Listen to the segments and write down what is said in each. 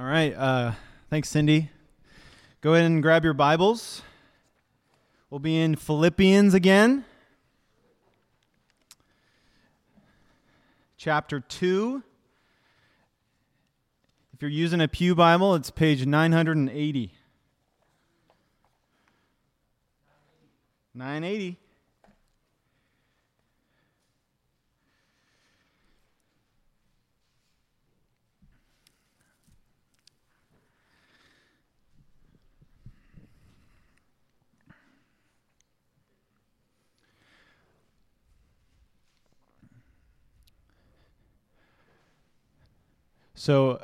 All right. Uh, thanks, Cindy. Go ahead and grab your Bibles. We'll be in Philippians again, chapter 2. If you're using a Pew Bible, it's page 980. 980. So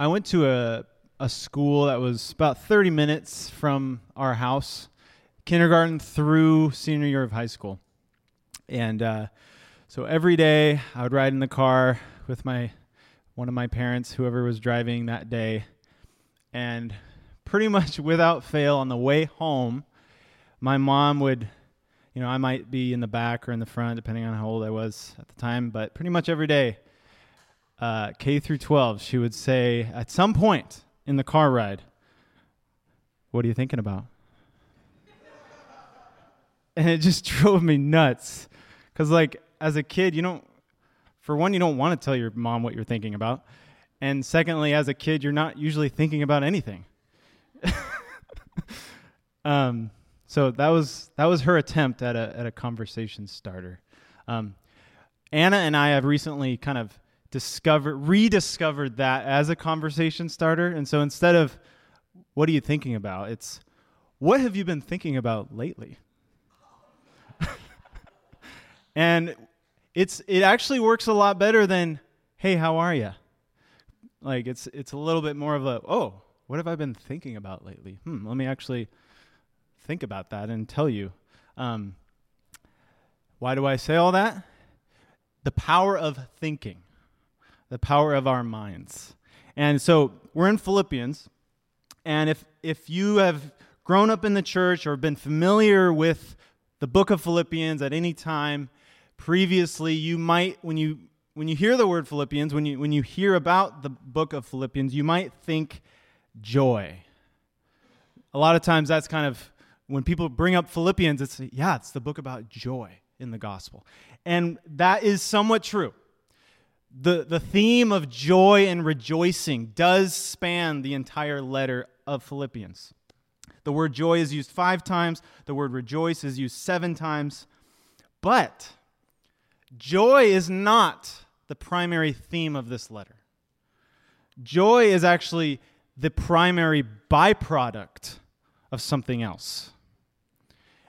I went to a, a school that was about 30 minutes from our house, kindergarten through senior year of high school. And uh, so every day I would ride in the car with my one of my parents, whoever was driving that day, and pretty much without fail on the way home, my mom would, you know, I might be in the back or in the front, depending on how old I was at the time, but pretty much every day uh, K through 12, she would say at some point in the car ride, What are you thinking about? and it just drove me nuts. Because, like, as a kid, you don't, for one, you don't want to tell your mom what you're thinking about. And secondly, as a kid, you're not usually thinking about anything. um, so that was that was her attempt at a at a conversation starter. Um, Anna and I have recently kind of discovered rediscovered that as a conversation starter. And so instead of what are you thinking about? it's what have you been thinking about lately? And it's it actually works a lot better than hey how are you like it's it's a little bit more of a oh what have i been thinking about lately? Hmm let me actually think about that and tell you. Um, why do i say all that? The power of thinking the power of our minds. And so we're in Philippians, and if if you have grown up in the church or been familiar with the book of Philippians at any time previously, you might when you when you hear the word Philippians, when you when you hear about the book of Philippians, you might think joy. A lot of times that's kind of when people bring up Philippians, it's yeah, it's the book about joy in the gospel. And that is somewhat true the, the theme of joy and rejoicing does span the entire letter of Philippians. The word joy is used five times, the word rejoice is used seven times. But joy is not the primary theme of this letter. Joy is actually the primary byproduct of something else.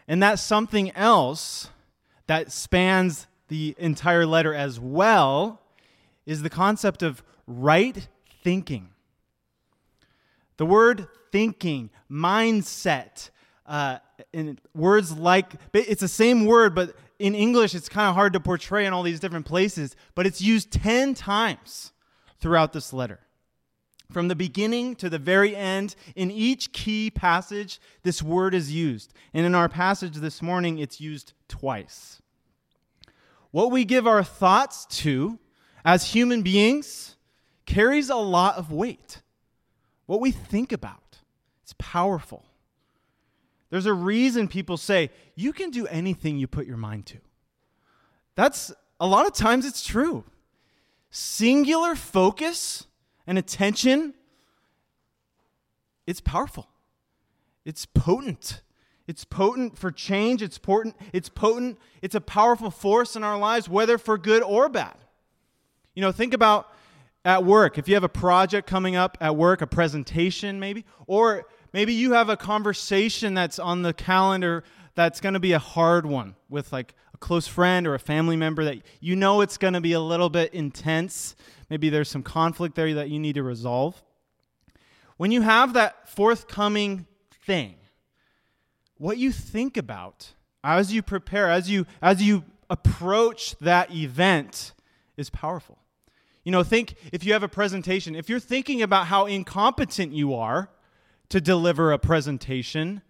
And that something else that spans the entire letter as well is the concept of right thinking. The word thinking, mindset, uh, in words like it's the same word, but in English it's kind of hard to portray in all these different places, but it's used 10 times throughout this letter. From the beginning to the very end, in each key passage, this word is used. And in our passage this morning, it's used twice. What we give our thoughts to as human beings carries a lot of weight. What we think about, it's powerful. There's a reason people say, you can do anything you put your mind to. That's a lot of times it's true. Singular focus and attention, it's powerful. It's potent. It's potent for change. It's potent. It's potent. It's a powerful force in our lives, whether for good or bad. You know, think about at work. If you have a project coming up at work, a presentation maybe, or maybe you have a conversation that's on the calendar that's going to be a hard one with like a close friend or a family member that you know it's going to be a little bit intense. Maybe there's some conflict there that you need to resolve. When you have that forthcoming thing, what you think about as you prepare, as you as you approach that event is powerful. You know, think if you have a presentation, if you're thinking about how incompetent you are to deliver a presentation,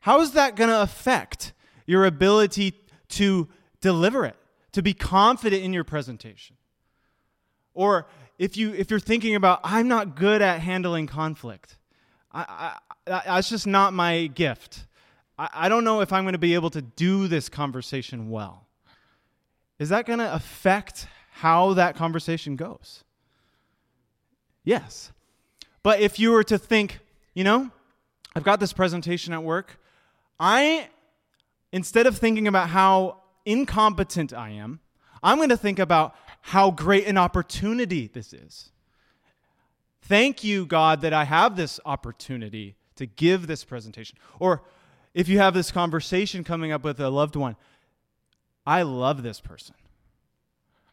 how is that going to affect your ability to deliver it, to be confident in your presentation? Or if you if you're thinking about I'm not good at handling conflict, I, I, that's just not my gift. I, I don't know if I'm going to be able to do this conversation well. Is that going to affect how that conversation goes? Yes. But if you were to think, you know, I've got this presentation at work, I instead of thinking about how incompetent I am, I'm going to think about how great an opportunity this is. Thank you, God, that I have this opportunity to give this presentation. Or if you have this conversation coming up with a loved one, I love this person.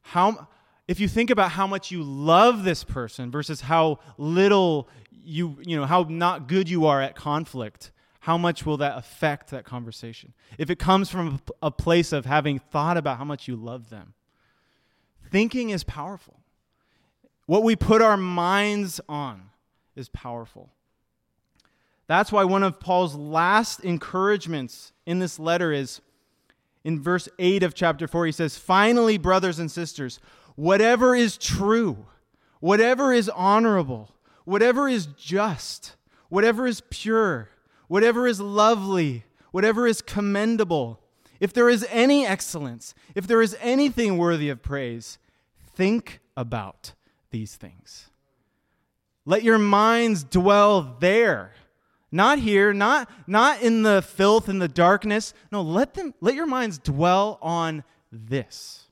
How, if you think about how much you love this person versus how little you, you know, how not good you are at conflict, how much will that affect that conversation? If it comes from a place of having thought about how much you love them, thinking is powerful. What we put our minds on is powerful. That's why one of Paul's last encouragements in this letter is in verse 8 of chapter 4. He says, Finally, brothers and sisters, whatever is true, whatever is honorable, whatever is just, whatever is pure, whatever is lovely, whatever is commendable, if there is any excellence, if there is anything worthy of praise, think about these things. Let your minds dwell there. Not here, not, not in the filth and the darkness. No, let them let your minds dwell on this.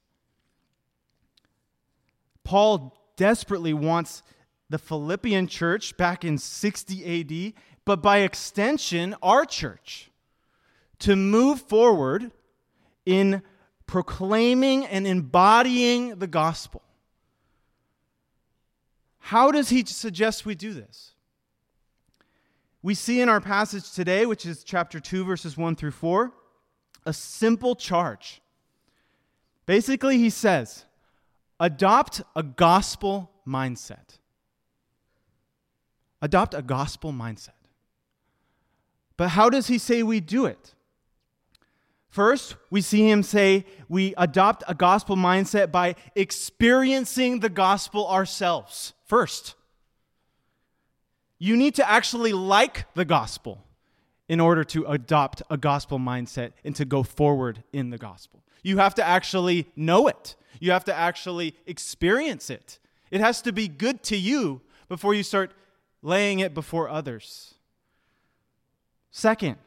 Paul desperately wants the Philippian church back in 60 AD, but by extension, our church, to move forward in proclaiming and embodying the gospel. How does he suggest we do this? We see in our passage today, which is chapter 2, verses 1 through 4, a simple charge. Basically, he says, adopt a gospel mindset. Adopt a gospel mindset. But how does he say we do it? First, we see him say we adopt a gospel mindset by experiencing the gospel ourselves first. You need to actually like the gospel in order to adopt a gospel mindset and to go forward in the gospel. You have to actually know it, you have to actually experience it. It has to be good to you before you start laying it before others. Second,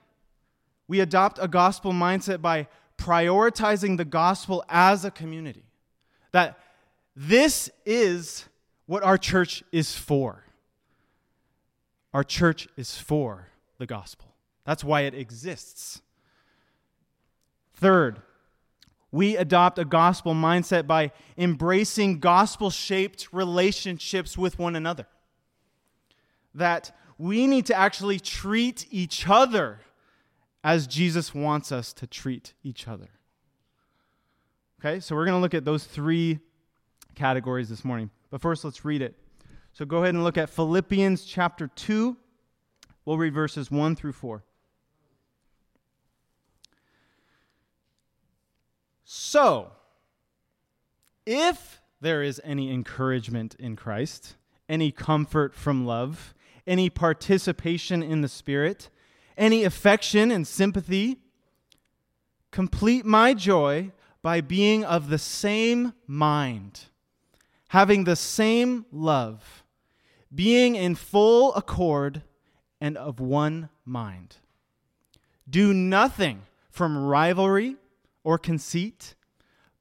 we adopt a gospel mindset by prioritizing the gospel as a community. That this is what our church is for. Our church is for the gospel. That's why it exists. Third, we adopt a gospel mindset by embracing gospel shaped relationships with one another. That we need to actually treat each other as Jesus wants us to treat each other. Okay, so we're going to look at those three categories this morning. But first, let's read it. So go ahead and look at Philippians chapter 2. We'll read verses 1 through 4. So, if there is any encouragement in Christ, any comfort from love, any participation in the Spirit, any affection and sympathy. Complete my joy by being of the same mind, having the same love, being in full accord and of one mind. Do nothing from rivalry or conceit,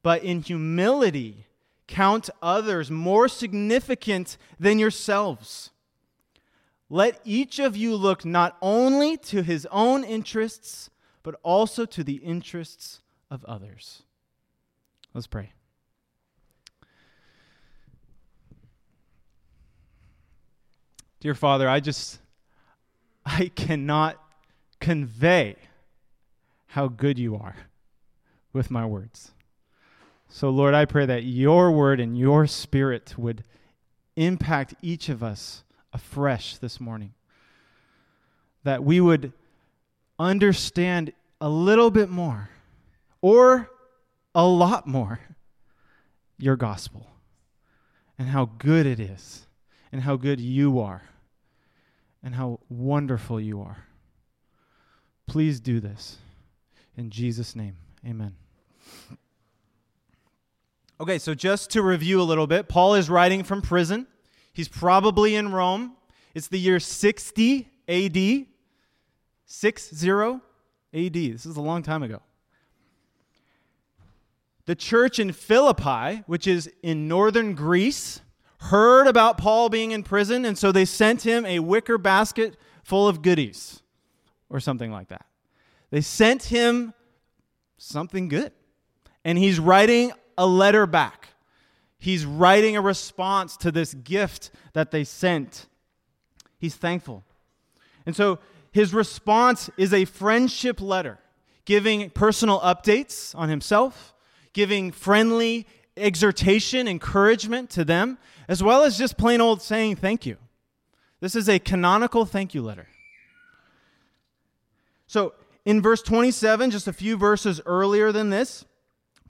but in humility count others more significant than yourselves. Let each of you look not only to his own interests, but also to the interests of others. Let's pray. Dear Father, I just, I cannot convey how good you are with my words. So, Lord, I pray that your word and your spirit would impact each of us afresh this morning. That we would understand a little bit more or a lot more your gospel. and how good it is, and how good you are, and how wonderful you are. Please do this. In Jesus' name, amen. Okay, so just to review a little bit, Paul is writing from prison. He's probably in Rome. It's the year 60 AD. 60 AD. This is a long time ago. The church in Philippi, which is in northern Greece, heard about Paul being in prison, and so they sent him a wicker basket full of goodies or something like that. They sent him something good. And he's writing a letter back. He's writing a response to this gift that they sent. He's thankful. And so his response is a friendship letter, giving personal updates on himself, giving friendly exhortation, encouragement to them, as well as just plain old saying thank you. This is a canonical thank you letter. So in verse 27, just a few verses earlier than this,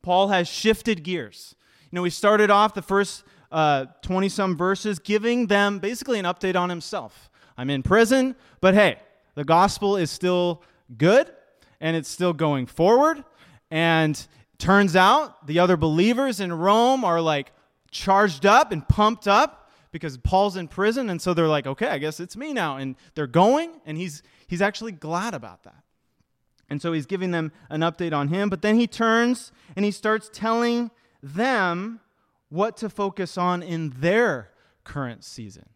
Paul has shifted gears. You know, we started off the first 20 uh, some verses giving them basically an update on himself. I'm in prison, but hey, the gospel is still good and it's still going forward. And turns out the other believers in Rome are like charged up and pumped up because Paul's in prison. And so they're like, okay, I guess it's me now. And they're going, and he's, he's actually glad about that. And so he's giving them an update on him, but then he turns and he starts telling them what to focus on in their current season.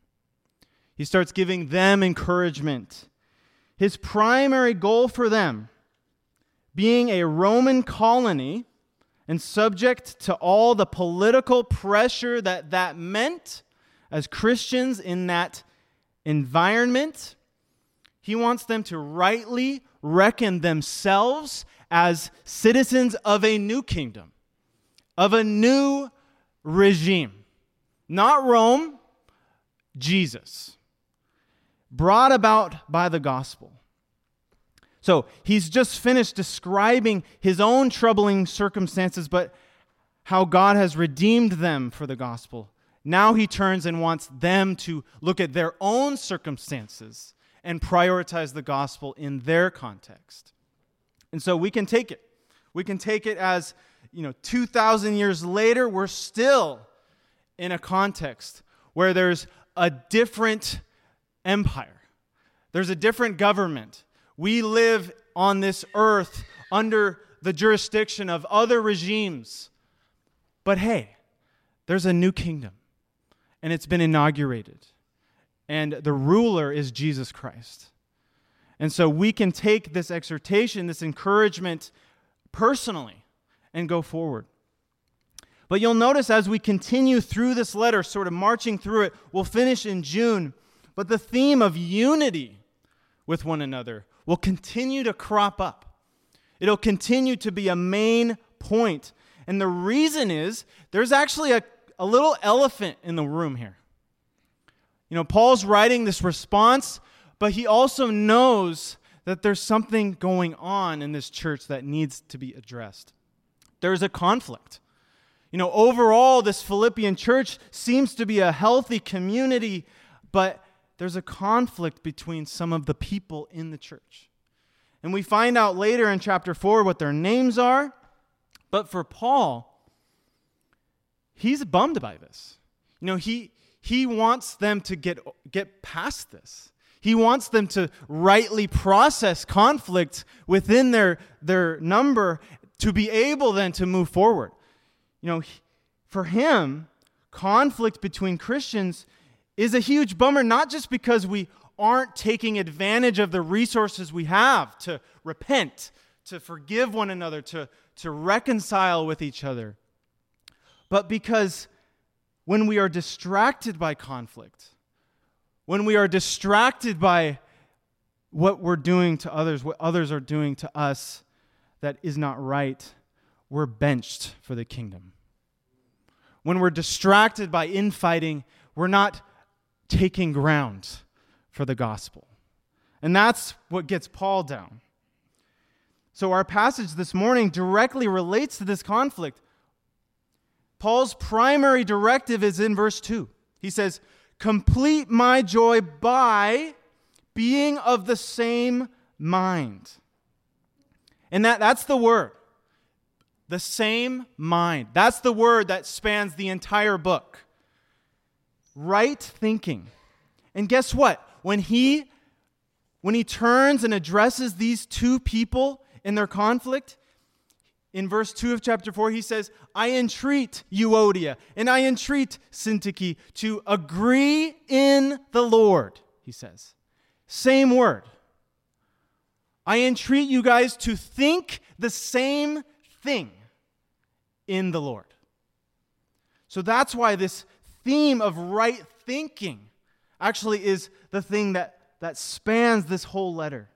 He starts giving them encouragement. His primary goal for them, being a Roman colony and subject to all the political pressure that that meant as Christians in that environment, he wants them to rightly reckon themselves as citizens of a new kingdom, of a new regime. Not Rome, Jesus, brought about by the gospel. So he's just finished describing his own troubling circumstances, but how God has redeemed them for the gospel. Now he turns and wants them to look at their own circumstances and prioritize the gospel in their context. And so we can take it. We can take it as, you know, 2,000 years later, we're still in a context where there's a different empire, there's a different government. We live on this earth under the jurisdiction of other regimes. But hey, there's a new kingdom, and it's been inaugurated and the ruler is Jesus Christ. And so we can take this exhortation, this encouragement personally and go forward. But you'll notice as we continue through this letter, sort of marching through it, we'll finish in June, but the theme of unity with one another will continue to crop up. It'll continue to be a main point. And the reason is there's actually a, a little elephant in the room here. You know, Paul's writing this response, but he also knows that there's something going on in this church that needs to be addressed. There's a conflict. You know, overall, this Philippian church seems to be a healthy community, but there's a conflict between some of the people in the church. And we find out later in chapter 4 what their names are. But for Paul, he's bummed by this. You know, he, he wants them to get, get past this. He wants them to rightly process conflict within their, their number to be able then to move forward. You know, for him, conflict between Christians is a huge bummer, not just because we aren't taking advantage of the resources we have to repent, to forgive one another, to, to reconcile with each other, but because when we are distracted by conflict, when we are distracted by what we're doing to others, what others are doing to us that is not right, we're benched for the kingdom. When we're distracted by infighting, we're not taking ground for the gospel. And that's what gets Paul down. So, our passage this morning directly relates to this conflict. Paul's primary directive is in verse 2. He says, Complete my joy by being of the same mind. And that, that's the word. The same mind. That's the word that spans the entire book. Right thinking. And guess what? When he when he turns and addresses these two people in their conflict, in verse 2 of chapter 4, he says, I entreat Euodia and I entreat Syntyche to agree in the Lord, he says. Same word. I entreat you guys to think the same thing in the Lord. So that's why this theme of right thinking actually is the thing that, that spans this whole letter.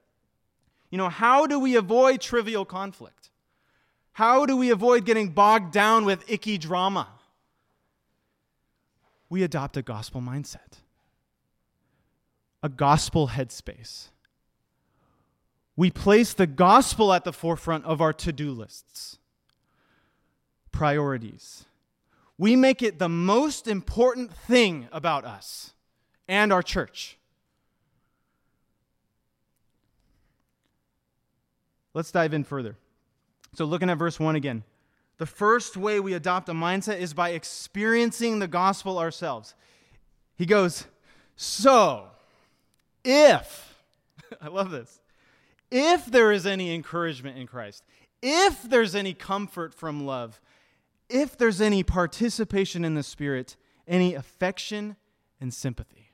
You know, how do we avoid trivial conflict? How do we avoid getting bogged down with icky drama? We adopt a gospel mindset, a gospel headspace. We place the gospel at the forefront of our to do lists, priorities. We make it the most important thing about us and our church. Let's dive in further. So, looking at verse 1 again. The first way we adopt a mindset is by experiencing the gospel ourselves. He goes, So, if, I love this, if there is any encouragement in Christ, if there's any comfort from love, if there's any participation in the Spirit, any affection and sympathy.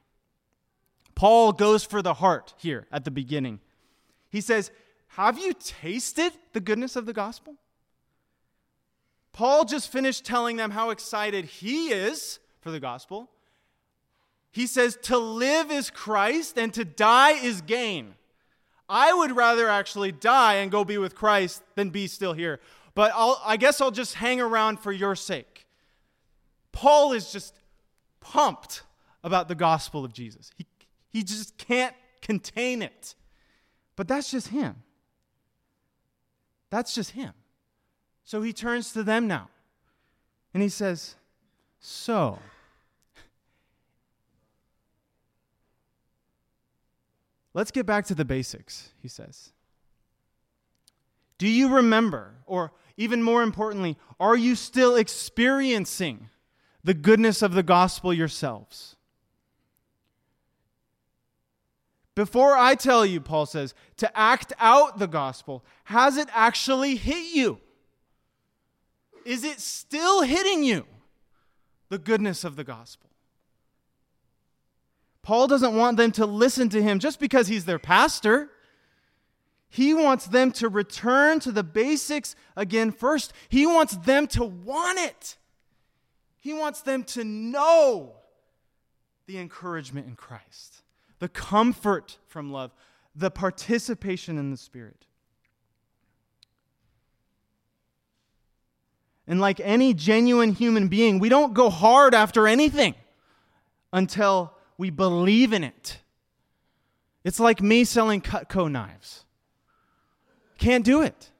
Paul goes for the heart here at the beginning. He says, Have you tasted the goodness of the gospel? Paul just finished telling them how excited he is for the gospel. He says, To live is Christ and to die is gain. I would rather actually die and go be with Christ than be still here. But I'll, I guess I'll just hang around for your sake. Paul is just pumped about the gospel of Jesus. He, he just can't contain it. But that's just him. That's just him. So he turns to them now and he says, So, let's get back to the basics, he says. Do you remember, or even more importantly, are you still experiencing the goodness of the gospel yourselves? Before I tell you, Paul says, to act out the gospel, has it actually hit you? Is it still hitting you? The goodness of the gospel. Paul doesn't want them to listen to him just because he's their pastor. He wants them to return to the basics again first. He wants them to want it. He wants them to know the encouragement in Christ the comfort from love, the participation in the Spirit. And like any genuine human being, we don't go hard after anything until we believe in it. It's like me selling Cutco knives. Can't do it.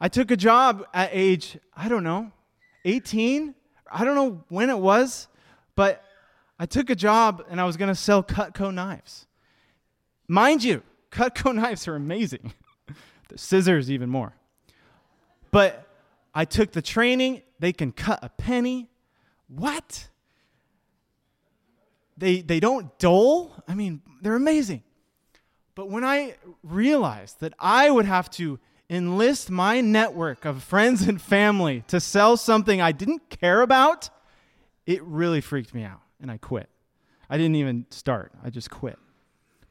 I took a job at age, I don't know, 18. I don't know when it was, but I took a job and I was going to sell Cutco knives. Mind you, Cutco knives are amazing. the scissors, even more. But I took the training. They can cut a penny. What? They, they don't dull? I mean, they're amazing. But when I realized that I would have to enlist my network of friends and family to sell something I didn't care about, it really freaked me out and I quit. I didn't even start, I just quit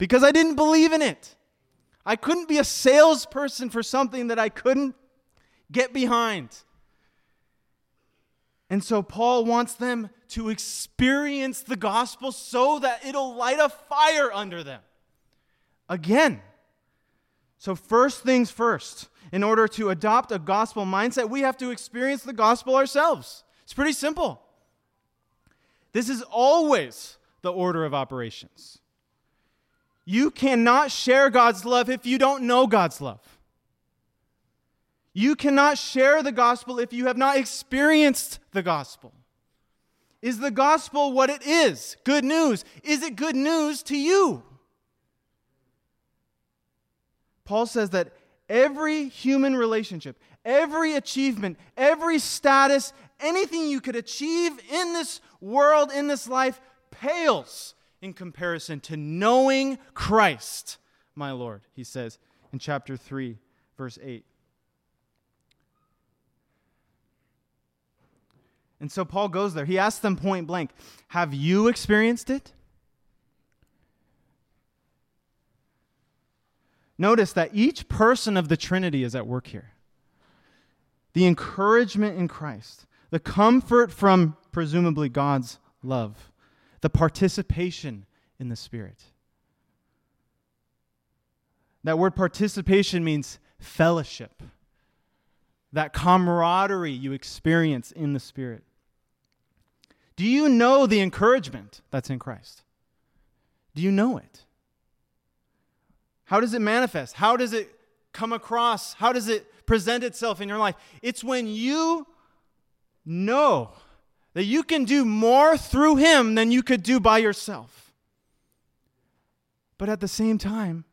because I didn't believe in it. I couldn't be a salesperson for something that I couldn't get behind. And so Paul wants them to experience the gospel so that it'll light a fire under them. Again. So, first things first, in order to adopt a gospel mindset, we have to experience the gospel ourselves. It's pretty simple. This is always the order of operations. You cannot share God's love if you don't know God's love. You cannot share the gospel if you have not experienced the gospel. Is the gospel what it is? Good news. Is it good news to you? Paul says that every human relationship, every achievement, every status, anything you could achieve in this world, in this life, pales in comparison to knowing Christ, my Lord, he says in chapter 3, verse 8. And so Paul goes there. He asks them point blank Have you experienced it? Notice that each person of the Trinity is at work here. The encouragement in Christ, the comfort from presumably God's love, the participation in the Spirit. That word participation means fellowship, that camaraderie you experience in the Spirit. Do you know the encouragement that's in Christ? Do you know it? How does it manifest? How does it come across? How does it present itself in your life? It's when you know that you can do more through Him than you could do by yourself. But at the same time,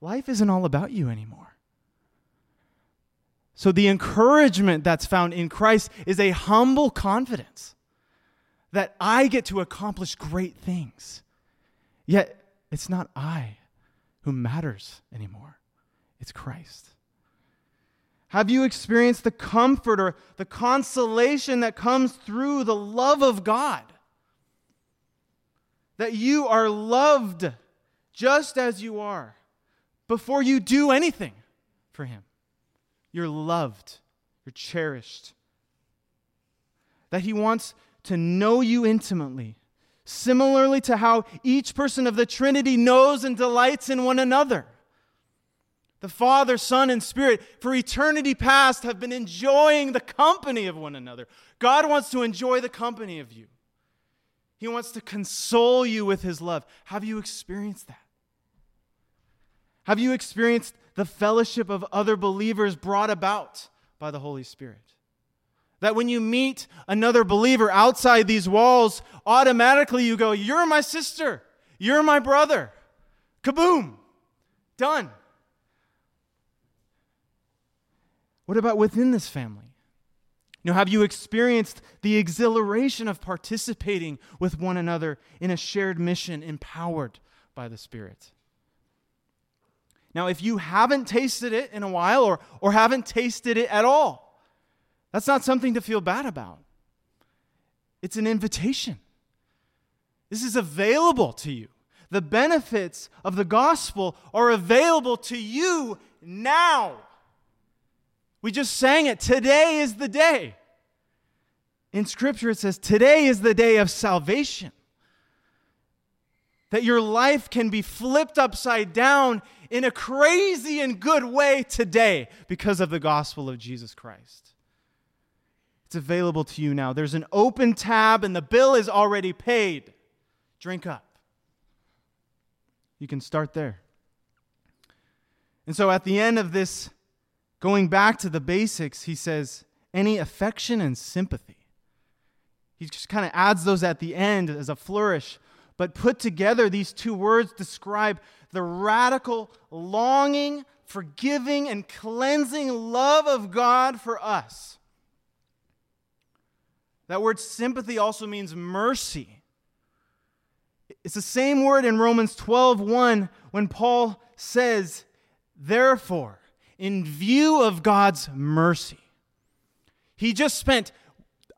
life isn't all about you anymore. So the encouragement that's found in Christ is a humble confidence that I get to accomplish great things. Yet it's not I who matters anymore, it's Christ. Have you experienced the comfort or the consolation that comes through the love of God? That you are loved just as you are before you do anything for Him. You're loved, you're cherished. That He wants to know you intimately, similarly to how each person of the Trinity knows and delights in one another. The Father, Son, and Spirit, for eternity past, have been enjoying the company of one another. God wants to enjoy the company of you. He wants to console you with His love. Have you experienced that? Have you experienced the fellowship of other believers brought about by the Holy Spirit? That when you meet another believer outside these walls, automatically you go, You're my sister. You're my brother. Kaboom. Done. What about within this family? You know, have you experienced the exhilaration of participating with one another in a shared mission empowered by the Spirit? Now, if you haven't tasted it in a while or, or haven't tasted it at all, that's not something to feel bad about. It's an invitation. This is available to you. The benefits of the gospel are available to you now. We just sang it. Today is the day. In Scripture, it says, Today is the day of salvation. That your life can be flipped upside down in a crazy and good way today because of the gospel of Jesus Christ. It's available to you now. There's an open tab, and the bill is already paid. Drink up. You can start there. And so at the end of this Going back to the basics, he says, any affection and sympathy. He just kind of adds those at the end as a flourish. But put together, these two words describe the radical longing, forgiving, and cleansing love of God for us. That word sympathy also means mercy. It's the same word in Romans 12:1 when Paul says, "Therefore, in view of God's mercy. He just spent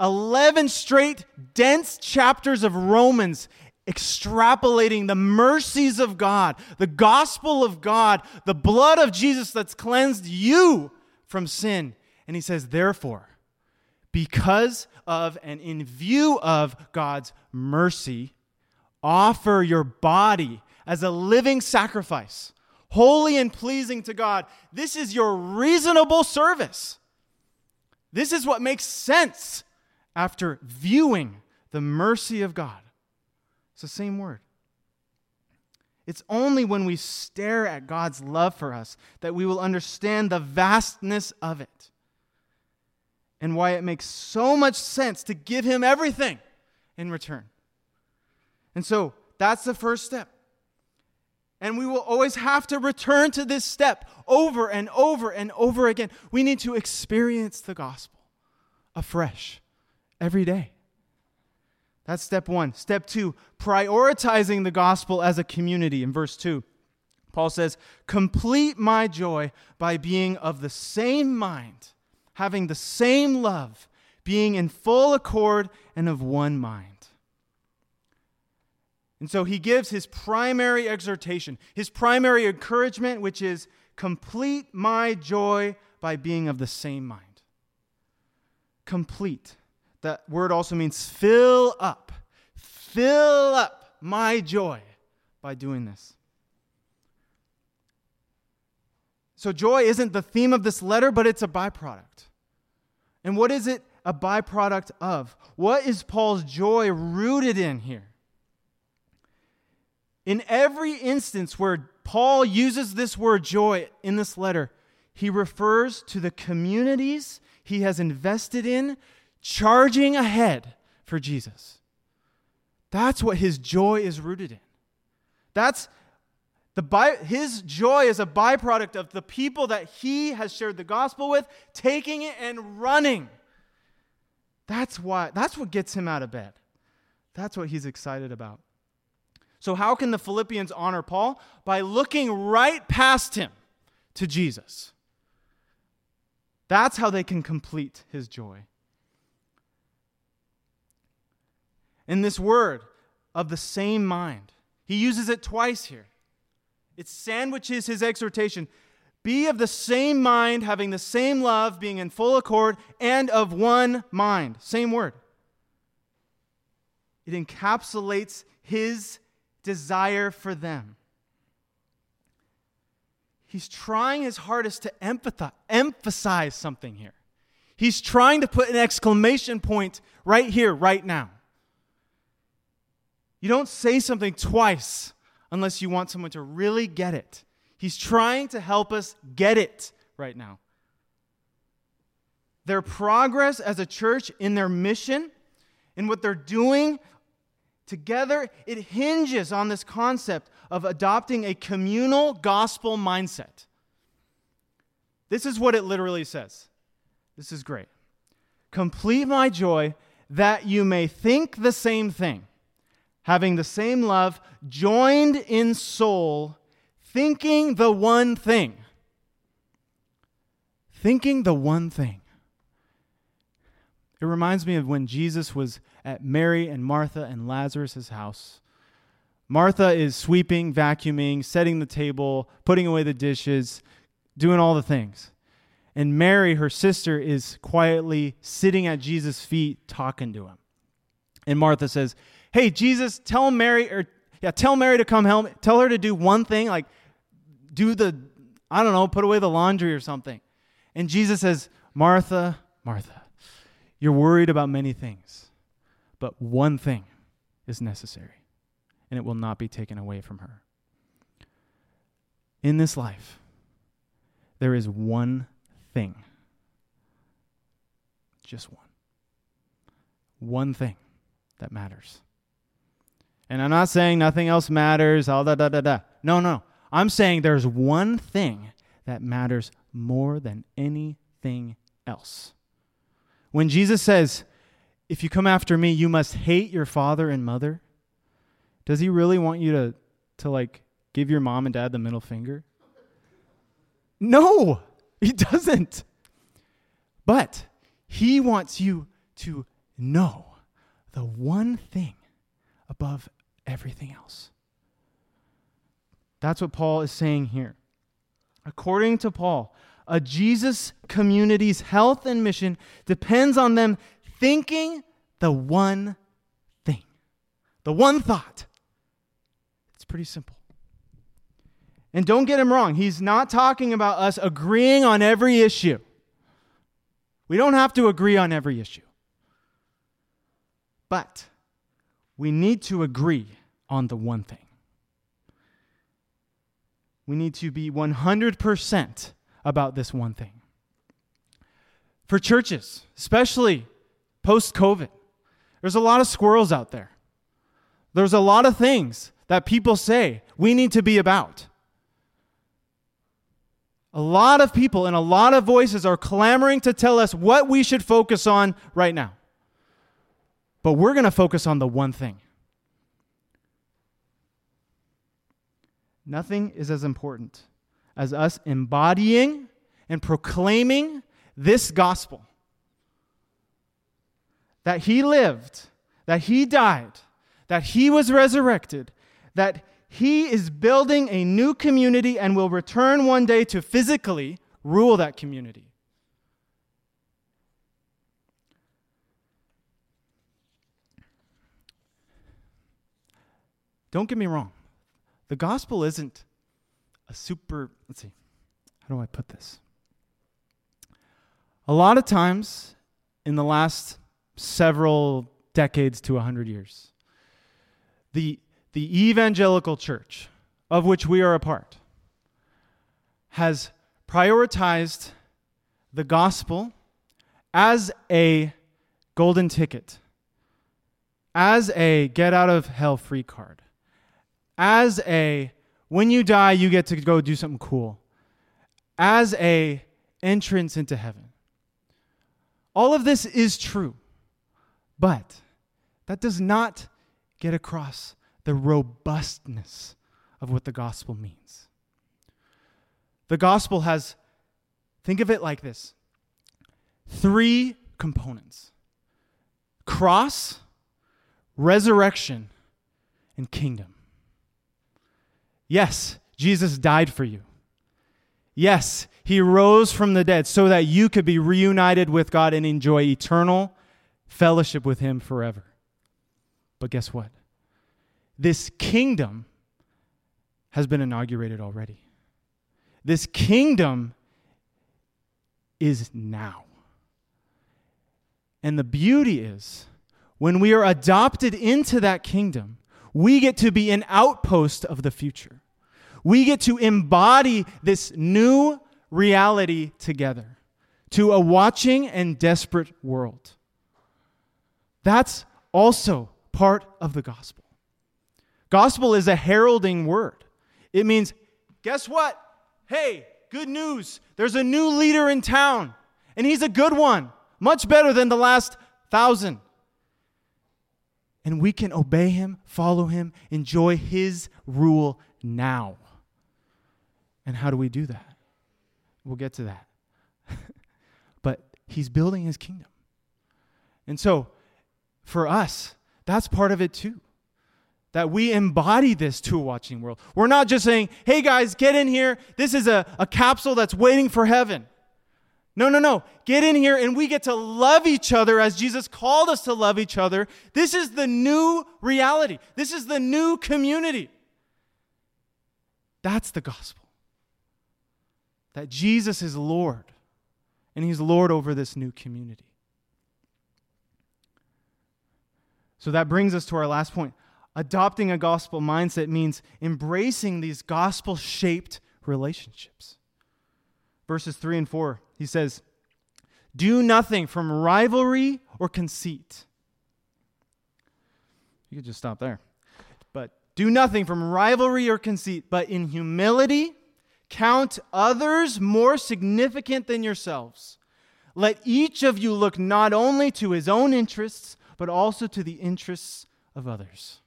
11 straight dense chapters of Romans extrapolating the mercies of God, the gospel of God, the blood of Jesus that's cleansed you from sin. And he says, therefore, because of and in view of God's mercy, offer your body as a living sacrifice holy and pleasing to God. This is your reasonable service. This is what makes sense after viewing the mercy of God. It's the same word. It's only when we stare at God's love for us that we will understand the vastness of it and why it makes so much sense to give Him everything in return. And so that's the first step. And we will always have to return to this step over and over and over again. We need to experience the gospel afresh every day. That's step one. Step two, prioritizing the gospel as a community. In verse two, Paul says, Complete my joy by being of the same mind, having the same love, being in full accord and of one mind. And so he gives his primary exhortation, his primary encouragement, which is complete my joy by being of the same mind. Complete. That word also means fill up. Fill up my joy by doing this. So, joy isn't the theme of this letter, but it's a byproduct. And what is it a byproduct of? What is Paul's joy rooted in here? In every instance where Paul uses this word joy in this letter, he refers to the communities he has invested in charging ahead for Jesus. That's what his joy is rooted in. That's the by, his joy is a byproduct of the people that he has shared the gospel with, taking it and running. That's why that's what gets him out of bed. That's what he's excited about. So how can the Philippians honor Paul? By looking right past him to Jesus. That's how they can complete his joy. in this word of the same mind. He uses it twice here. It sandwiches his exhortation. Be of the same mind, having the same love, being in full accord, and of one mind. Same word. It encapsulates his desire for them. He's trying his hardest to empathize, emphasize something here. He's trying to put an exclamation point right here, right now. You don't say something twice unless you want someone to really get it. He's trying to help us get it right now. Their progress as a church in their mission, in what they're doing together, it hinges on this concept of adopting a communal gospel mindset. This is what it literally says. This is great. Complete my joy that you may think the same thing having the same love, joined in soul, thinking the one thing. Thinking the one thing. It reminds me of when Jesus was at Mary and Martha and Lazarus' house. Martha is sweeping, vacuuming, setting the table, putting away the dishes, doing all the things. And Mary, her sister, is quietly sitting at Jesus' feet talking to him. And Martha says, hey, Jesus, tell Mary, or yeah, tell Mary to come help. Tell her to do one thing, like do the, I don't know, put away the laundry or something. And Jesus says, Martha, Martha, you're worried about many things, but one thing is necessary, and it will not be taken away from her. In this life, there is one thing, just one, one thing that matters. And I'm not saying nothing else matters, all da da da da. No, no. I'm saying there's one thing that matters more than anything else. When Jesus says, if you come after me, you must hate your father and mother, does he really want you to, to like give your mom and dad the middle finger? No, he doesn't. But he wants you to know the one thing above everything else. That's what Paul is saying here. According to Paul, a Jesus community's health and mission depends on them thinking the one thing, the one thought. It's pretty simple. And don't get him wrong, he's not talking about us agreeing on every issue. We don't have to agree on every issue. But we need to agree on the one thing. we need to be 100% about this one thing. For churches, especially post COVID, there's a lot of squirrels out there. There's a lot of things that people say we need to be about. A lot of people and a lot of voices are clamoring to tell us what we should focus on right now. But we're going to focus on the one thing. Nothing is as important as us embodying and proclaiming this gospel that he lived, that he died, that he was resurrected, that he is building a new community and will return one day to physically rule that community. Don't get me wrong. The gospel isn't a super, let's see, how do I put this? A lot of times in the last several decades to 100 years, the, the evangelical church, of which we are a part, has prioritized the gospel as a golden ticket, as a get out of hell free card as a when you die you get to go do something cool. As a entrance into heaven. All of this is true but that does not get across the robustness of what the gospel means. The gospel has think of it like this three components cross resurrection and kingdom Yes, Jesus died for you. Yes, he rose from the dead so that you could be reunited with God and enjoy eternal fellowship with him forever. But guess what? This kingdom has been inaugurated already. This kingdom is now. And the beauty is, when we are adopted into that kingdom, we get to be an outpost of the future. We get to embody this new reality together to a watching and desperate world. That's also part of the gospel. Gospel is a heralding word. It means, guess what? Hey, good news. There's a new leader in town, and he's a good one, much better than the last thousand and we can obey him, follow him, enjoy his rule now. And how do we do that? We'll get to that. but he's building his kingdom. And so, for us, that's part of it too. That we embody this to a watching world. We're not just saying, hey guys, get in here. This is a, a capsule that's waiting for heaven. No, no, no. Get in here and we get to love each other as Jesus called us to love each other. This is the new reality. This is the new community. That's the gospel. That Jesus is Lord and He's Lord over this new community. So that brings us to our last point. Adopting a gospel mindset means embracing these gospel shaped relationships. Verses 3 and 4 he says, Do nothing from rivalry or conceit. You could just stop there. But do nothing from rivalry or conceit, but in humility count others more significant than yourselves. Let each of you look not only to his own interests, but also to the interests of others.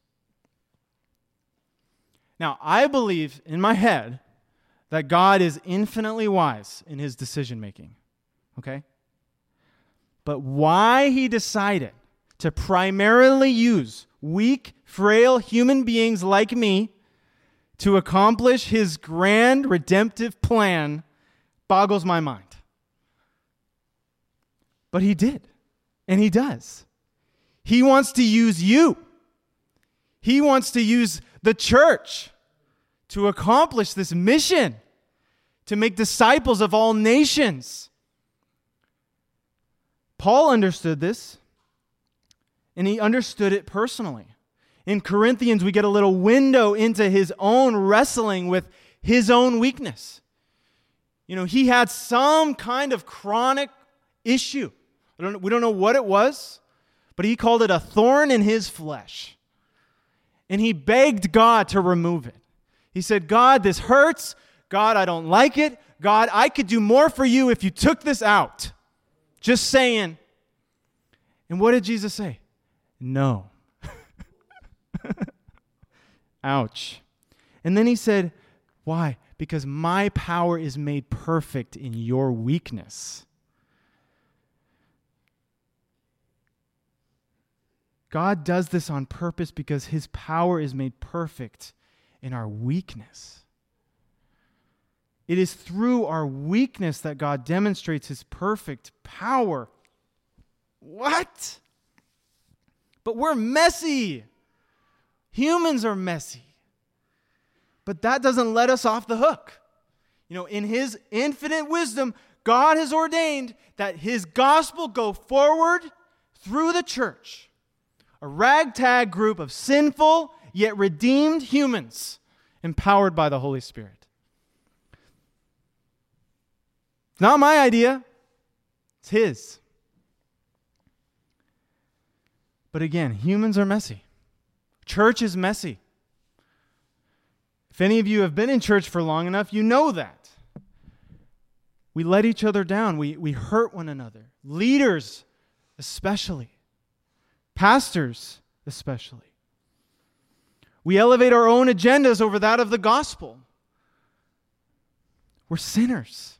Now, I believe in my head that God is infinitely wise in his decision making. Okay? But why he decided to primarily use weak, frail human beings like me to accomplish his grand redemptive plan boggles my mind. But he did, and he does. He wants to use you, he wants to use the church to accomplish this mission to make disciples of all nations. Paul understood this, and he understood it personally. In Corinthians, we get a little window into his own wrestling with his own weakness. You know, he had some kind of chronic issue. Don't, we don't know what it was, but he called it a thorn in his flesh. And he begged God to remove it. He said, God, this hurts. God, I don't like it. God, I could do more for you if you took this out. Just saying. And what did Jesus say? No. Ouch. And then he said, Why? Because my power is made perfect in your weakness. God does this on purpose because his power is made perfect in our weakness. It is through our weakness that God demonstrates his perfect power. What? But we're messy. Humans are messy. But that doesn't let us off the hook. You know, in his infinite wisdom, God has ordained that his gospel go forward through the church a ragtag group of sinful yet redeemed humans empowered by the Holy Spirit. Not my idea, it's His. But again, humans are messy. Church is messy. If any of you have been in church for long enough, you know that. We let each other down, we, we hurt one another. Leaders, especially. Pastors, especially. We elevate our own agendas over that of the gospel. We're sinners.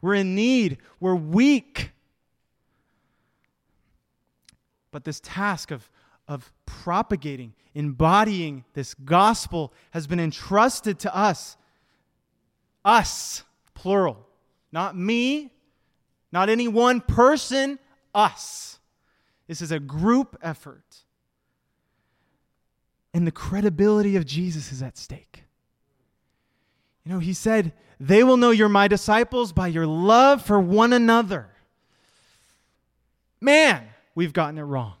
We're in need. We're weak. But this task of, of propagating, embodying this gospel has been entrusted to us. Us, plural. Not me, not any one person, us. This is a group effort. And the credibility of Jesus is at stake. You know, he said, They will know you're my disciples by your love for one another. Man, we've gotten it wrong.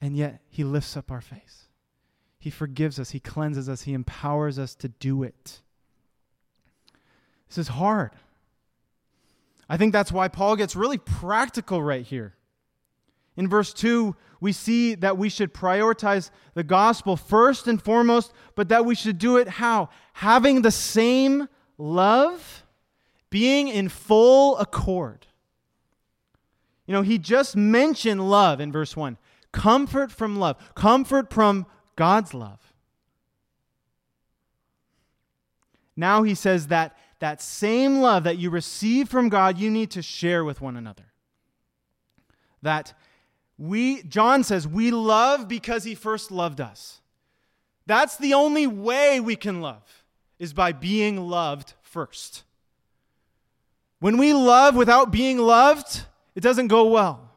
And yet, he lifts up our face. He forgives us, he cleanses us, he empowers us to do it. This is hard. I think that's why Paul gets really practical right here. In verse 2, we see that we should prioritize the gospel first and foremost, but that we should do it how? Having the same love, being in full accord. You know, he just mentioned love in verse 1 comfort from love, comfort from God's love. Now he says that that same love that you receive from God, you need to share with one another. That we, John says, we love because he first loved us. That's the only way we can love, is by being loved first. When we love without being loved, it doesn't go well.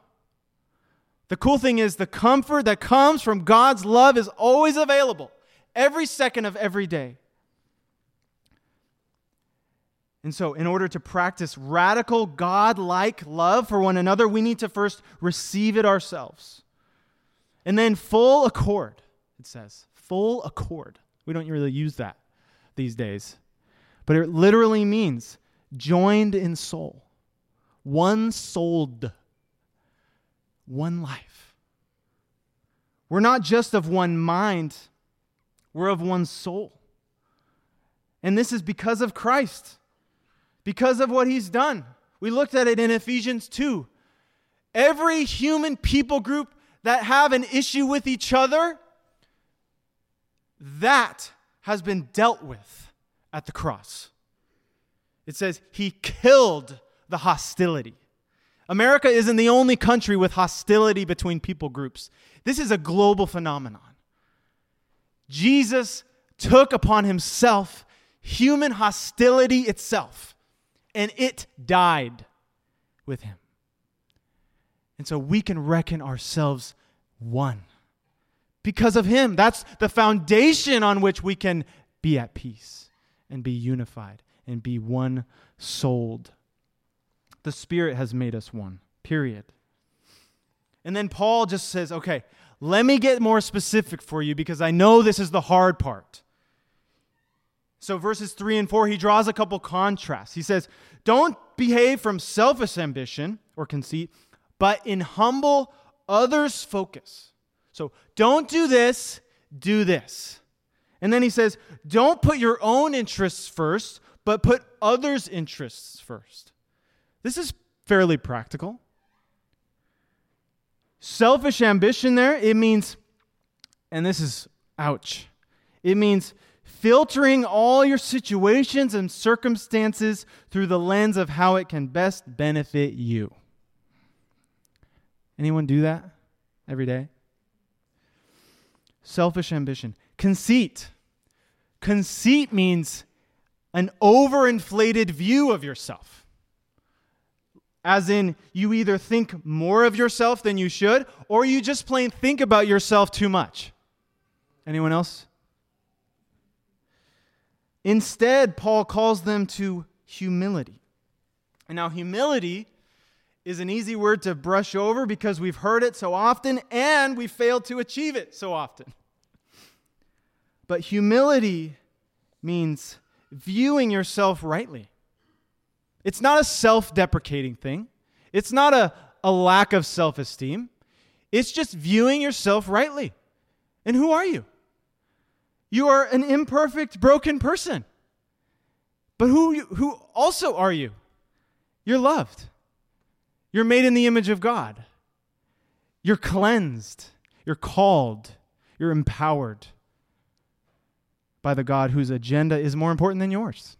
The cool thing is, the comfort that comes from God's love is always available every second of every day. And so, in order to practice radical God like love for one another, we need to first receive it ourselves. And then, full accord, it says. Full accord. We don't really use that these days. But it literally means joined in soul, one souled, one life. We're not just of one mind, we're of one soul. And this is because of Christ because of what he's done. We looked at it in Ephesians 2. Every human people group that have an issue with each other, that has been dealt with at the cross. It says he killed the hostility. America isn't the only country with hostility between people groups. This is a global phenomenon. Jesus took upon himself human hostility itself and it died with him. And so we can reckon ourselves one because of him. That's the foundation on which we can be at peace and be unified and be one souled. The Spirit has made us one, period. And then Paul just says, okay, let me get more specific for you because I know this is the hard part. So, verses 3 and 4, he draws a couple contrasts. He says, Don't behave from selfish ambition or conceit, but in humble others' focus. So, don't do this, do this. And then he says, Don't put your own interests first, but put others' interests first. This is fairly practical. Selfish ambition, there, it means, and this is ouch, it means filtering all your situations and circumstances through the lens of how it can best benefit you. Anyone do that every day? Selfish ambition. Conceit. Conceit means an overinflated view of yourself. As in, you either think more of yourself than you should, or you just plain think about yourself too much. Anyone else? Instead, Paul calls them to humility. And now, humility is an easy word to brush over because we've heard it so often and we failed to achieve it so often. But humility means viewing yourself rightly. It's not a self deprecating thing, it's not a, a lack of self esteem. It's just viewing yourself rightly. And who are you? You are an imperfect, broken person. But who, who also are you? You're loved. You're made in the image of God. You're cleansed. You're called. You're empowered by the God whose agenda is more important than yours.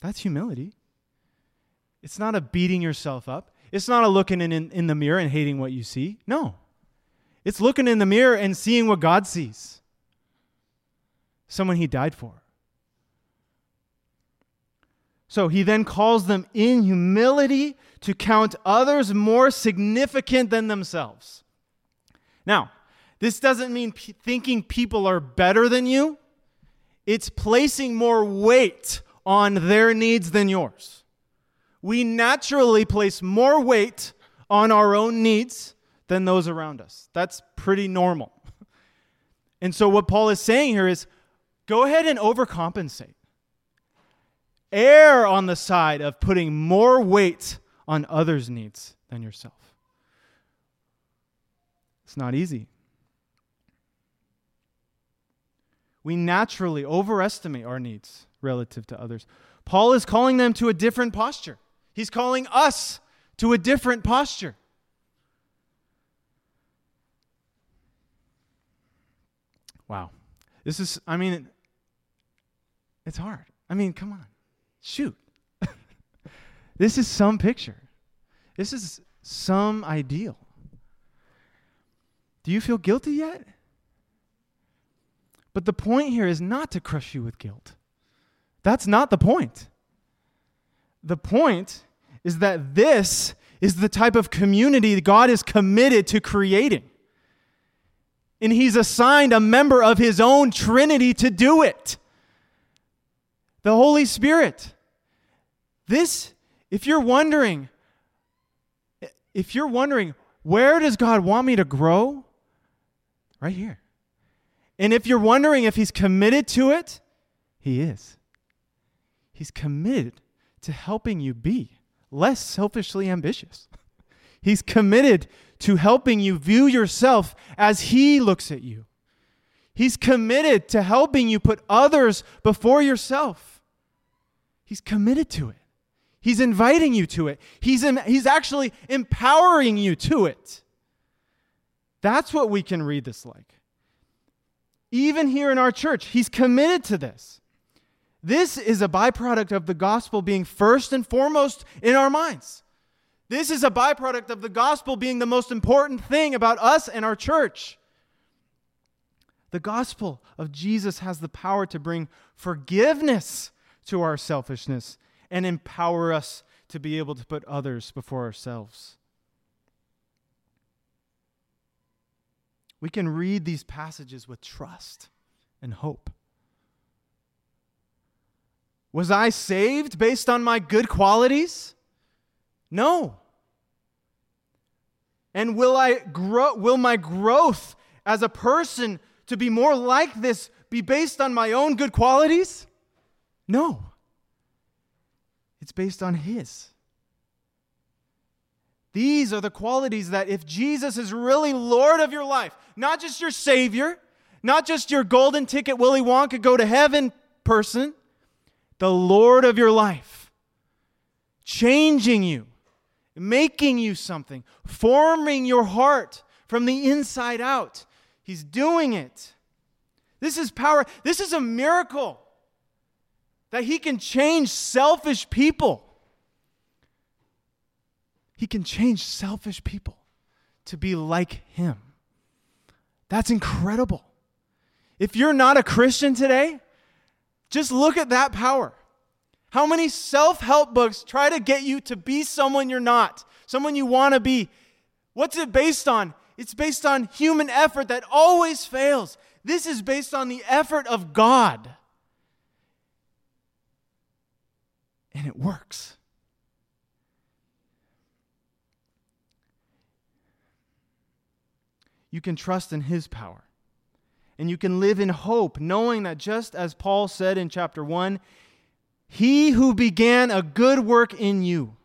That's humility. It's not a beating yourself up. It's not a looking in, in, in, the mirror and hating what you see. No. It's looking in the mirror and seeing what God sees someone he died for. So he then calls them in humility to count others more significant than themselves. Now, this doesn't mean p- thinking people are better than you, it's placing more weight on their needs than yours. We naturally place more weight on our own needs than those around us. That's pretty normal. And so, what Paul is saying here is go ahead and overcompensate. Err on the side of putting more weight on others' needs than yourself. It's not easy. We naturally overestimate our needs relative to others. Paul is calling them to a different posture. He's calling us to a different posture. Wow. This is, I mean, it's hard. I mean, come on. Shoot. this is some picture. This is some ideal. Do you feel guilty yet? But the point here is not to crush you with guilt. That's not the point. The point is that this is the type of community God is committed to creating. And He's assigned a member of His own Trinity to do it the Holy Spirit. This, if you're wondering, if you're wondering, where does God want me to grow? Right here. And if you're wondering if He's committed to it, He is. He's committed to helping you be less selfishly ambitious. He's committed to helping you view yourself as He looks at you. He's committed to helping you put others before yourself. He's committed to it. He's inviting you to it. He's, in, he's actually empowering you to it. That's what we can read this like. Even here in our church, he's committed to this. This is a byproduct of the gospel being first and foremost in our minds. This is a byproduct of the gospel being the most important thing about us and our church. The gospel of Jesus has the power to bring forgiveness to our selfishness and empower us to be able to put others before ourselves. We can read these passages with trust and hope. Was I saved based on my good qualities? No. And will I grow will my growth as a person to be more like this be based on my own good qualities? No. It's based on His. These are the qualities that if Jesus is really Lord of your life, not just your Savior, not just your golden ticket Willy Wonka go to heaven person, the Lord of your life, changing you, making you something, forming your heart from the inside out. He's doing it. This is power. This is a miracle that He can change selfish people. He can change selfish people to be like Him. That's incredible. If you're not a Christian today, just look at that power. How many self help books try to get you to be someone you're not, someone you want to be? What's it based on? It's based on human effort that always fails. This is based on the effort of God. And it works. You can trust in His power. And you can live in hope, knowing that just as Paul said in chapter 1, He who began a good work in you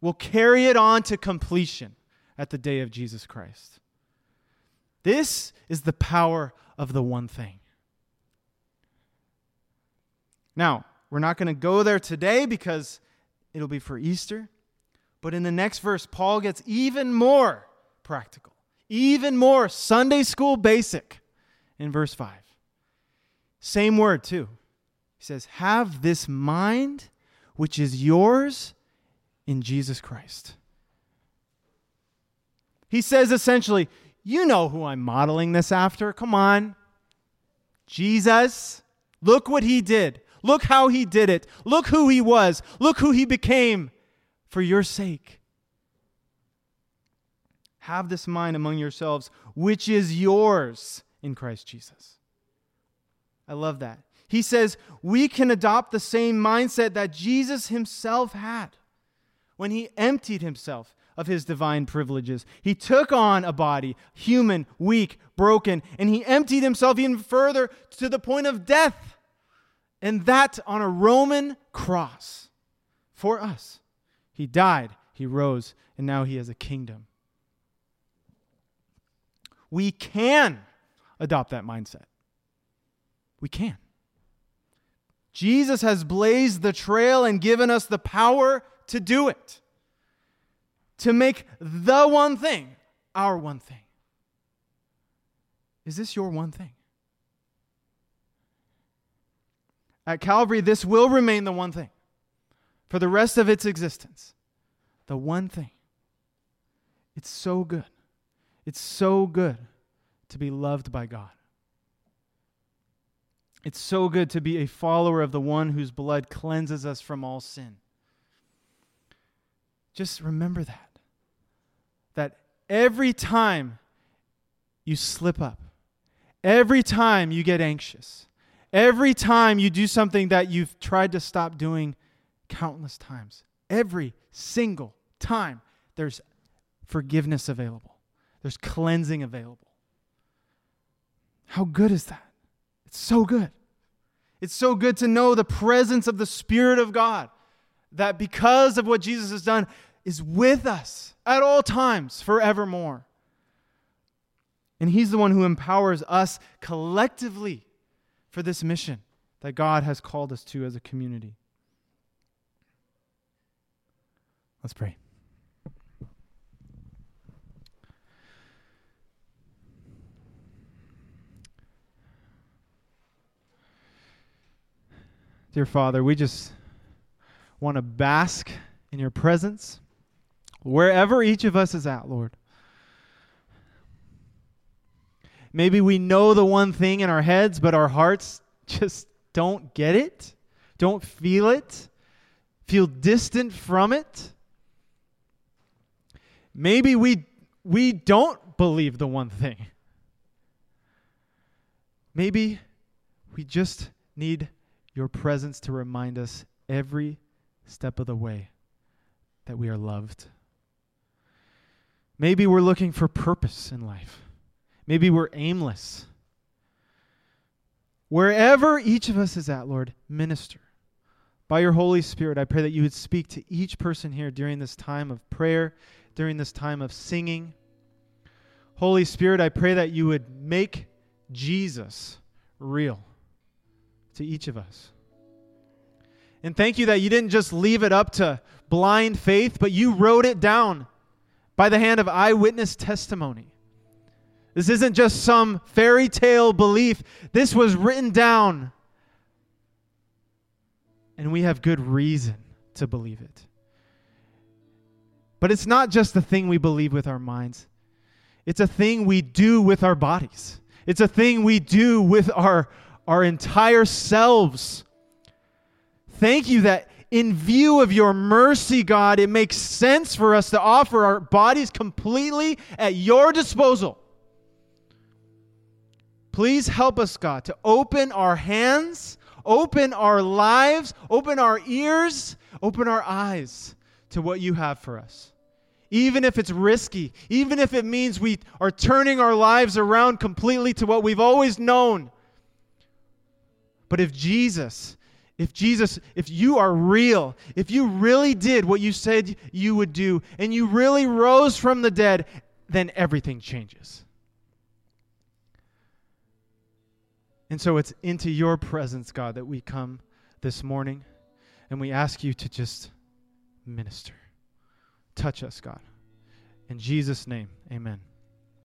will carry it on to completion at the day of Jesus Christ. This is the power of the one thing. Now, we're not going to go there today because it'll be for Easter. But in the next verse, Paul gets even more practical, even more Sunday school basic in verse 5. Same word, too. He says, Have this mind which is yours in Jesus Christ. He says essentially, You know who I'm modeling this after. Come on. Jesus. Look what he did. Look how he did it. Look who he was. Look who he became for your sake. Have this mind among yourselves, which is yours in Christ Jesus. I love that. He says we can adopt the same mindset that Jesus himself had when he emptied himself of his divine privileges. He took on a body, human, weak, broken, and he emptied himself even further to the point of death. And that on a Roman cross for us. He died, he rose, and now he has a kingdom. We can adopt that mindset. We can. Jesus has blazed the trail and given us the power to do it, to make the one thing our one thing. Is this your one thing? At Calvary, this will remain the one thing for the rest of its existence. The one thing. It's so good. It's so good to be loved by God. It's so good to be a follower of the one whose blood cleanses us from all sin. Just remember that. That every time you slip up, every time you get anxious, every time you do something that you've tried to stop doing countless times, every single time, there's forgiveness available, there's cleansing available. How good is that? It's so good. It's so good to know the presence of the Spirit of God that because of what Jesus has done is with us at all times forevermore. And He's the one who empowers us collectively for this mission that God has called us to as a community. Let's pray. Dear Father, we just want to bask in your presence wherever each of us is at, Lord. Maybe we know the one thing in our heads, but our hearts just don't get it, don't feel it, feel distant from it. Maybe we, we don't believe the one thing. Maybe we just need your presence to remind us every step of the way that we are loved. Maybe we're looking for purpose in life. Maybe we're aimless. Wherever each of us is at, Lord, minister. By your Holy Spirit, I pray that you would speak to each person here during this time of prayer, during this time of singing. Holy Spirit, I pray that you would make Jesus real to each of us. And thank you that you didn't just leave it up to blind faith, but you wrote it down by the hand of eyewitness testimony. This isn't just some fairy tale belief, this was written down. And we have good reason to believe it. But it's not just a thing we believe with our minds, it's a thing we do with our bodies, it's a thing we do with our, our entire selves. Thank you that in view of your mercy, God, it makes sense for us to offer our bodies completely at your disposal. Please help us, God, to open our hands, open our lives, open our ears, open our eyes to what you have for us. Even if it's risky, even if it means we are turning our lives around completely to what we've always known. But if Jesus, if Jesus, if you are real, if you really did what you said you would do, and you really rose from the dead, then everything changes. And so it's into your presence, God, that we come this morning and we ask you to just minister. Touch us, God. In Jesus' name, amen.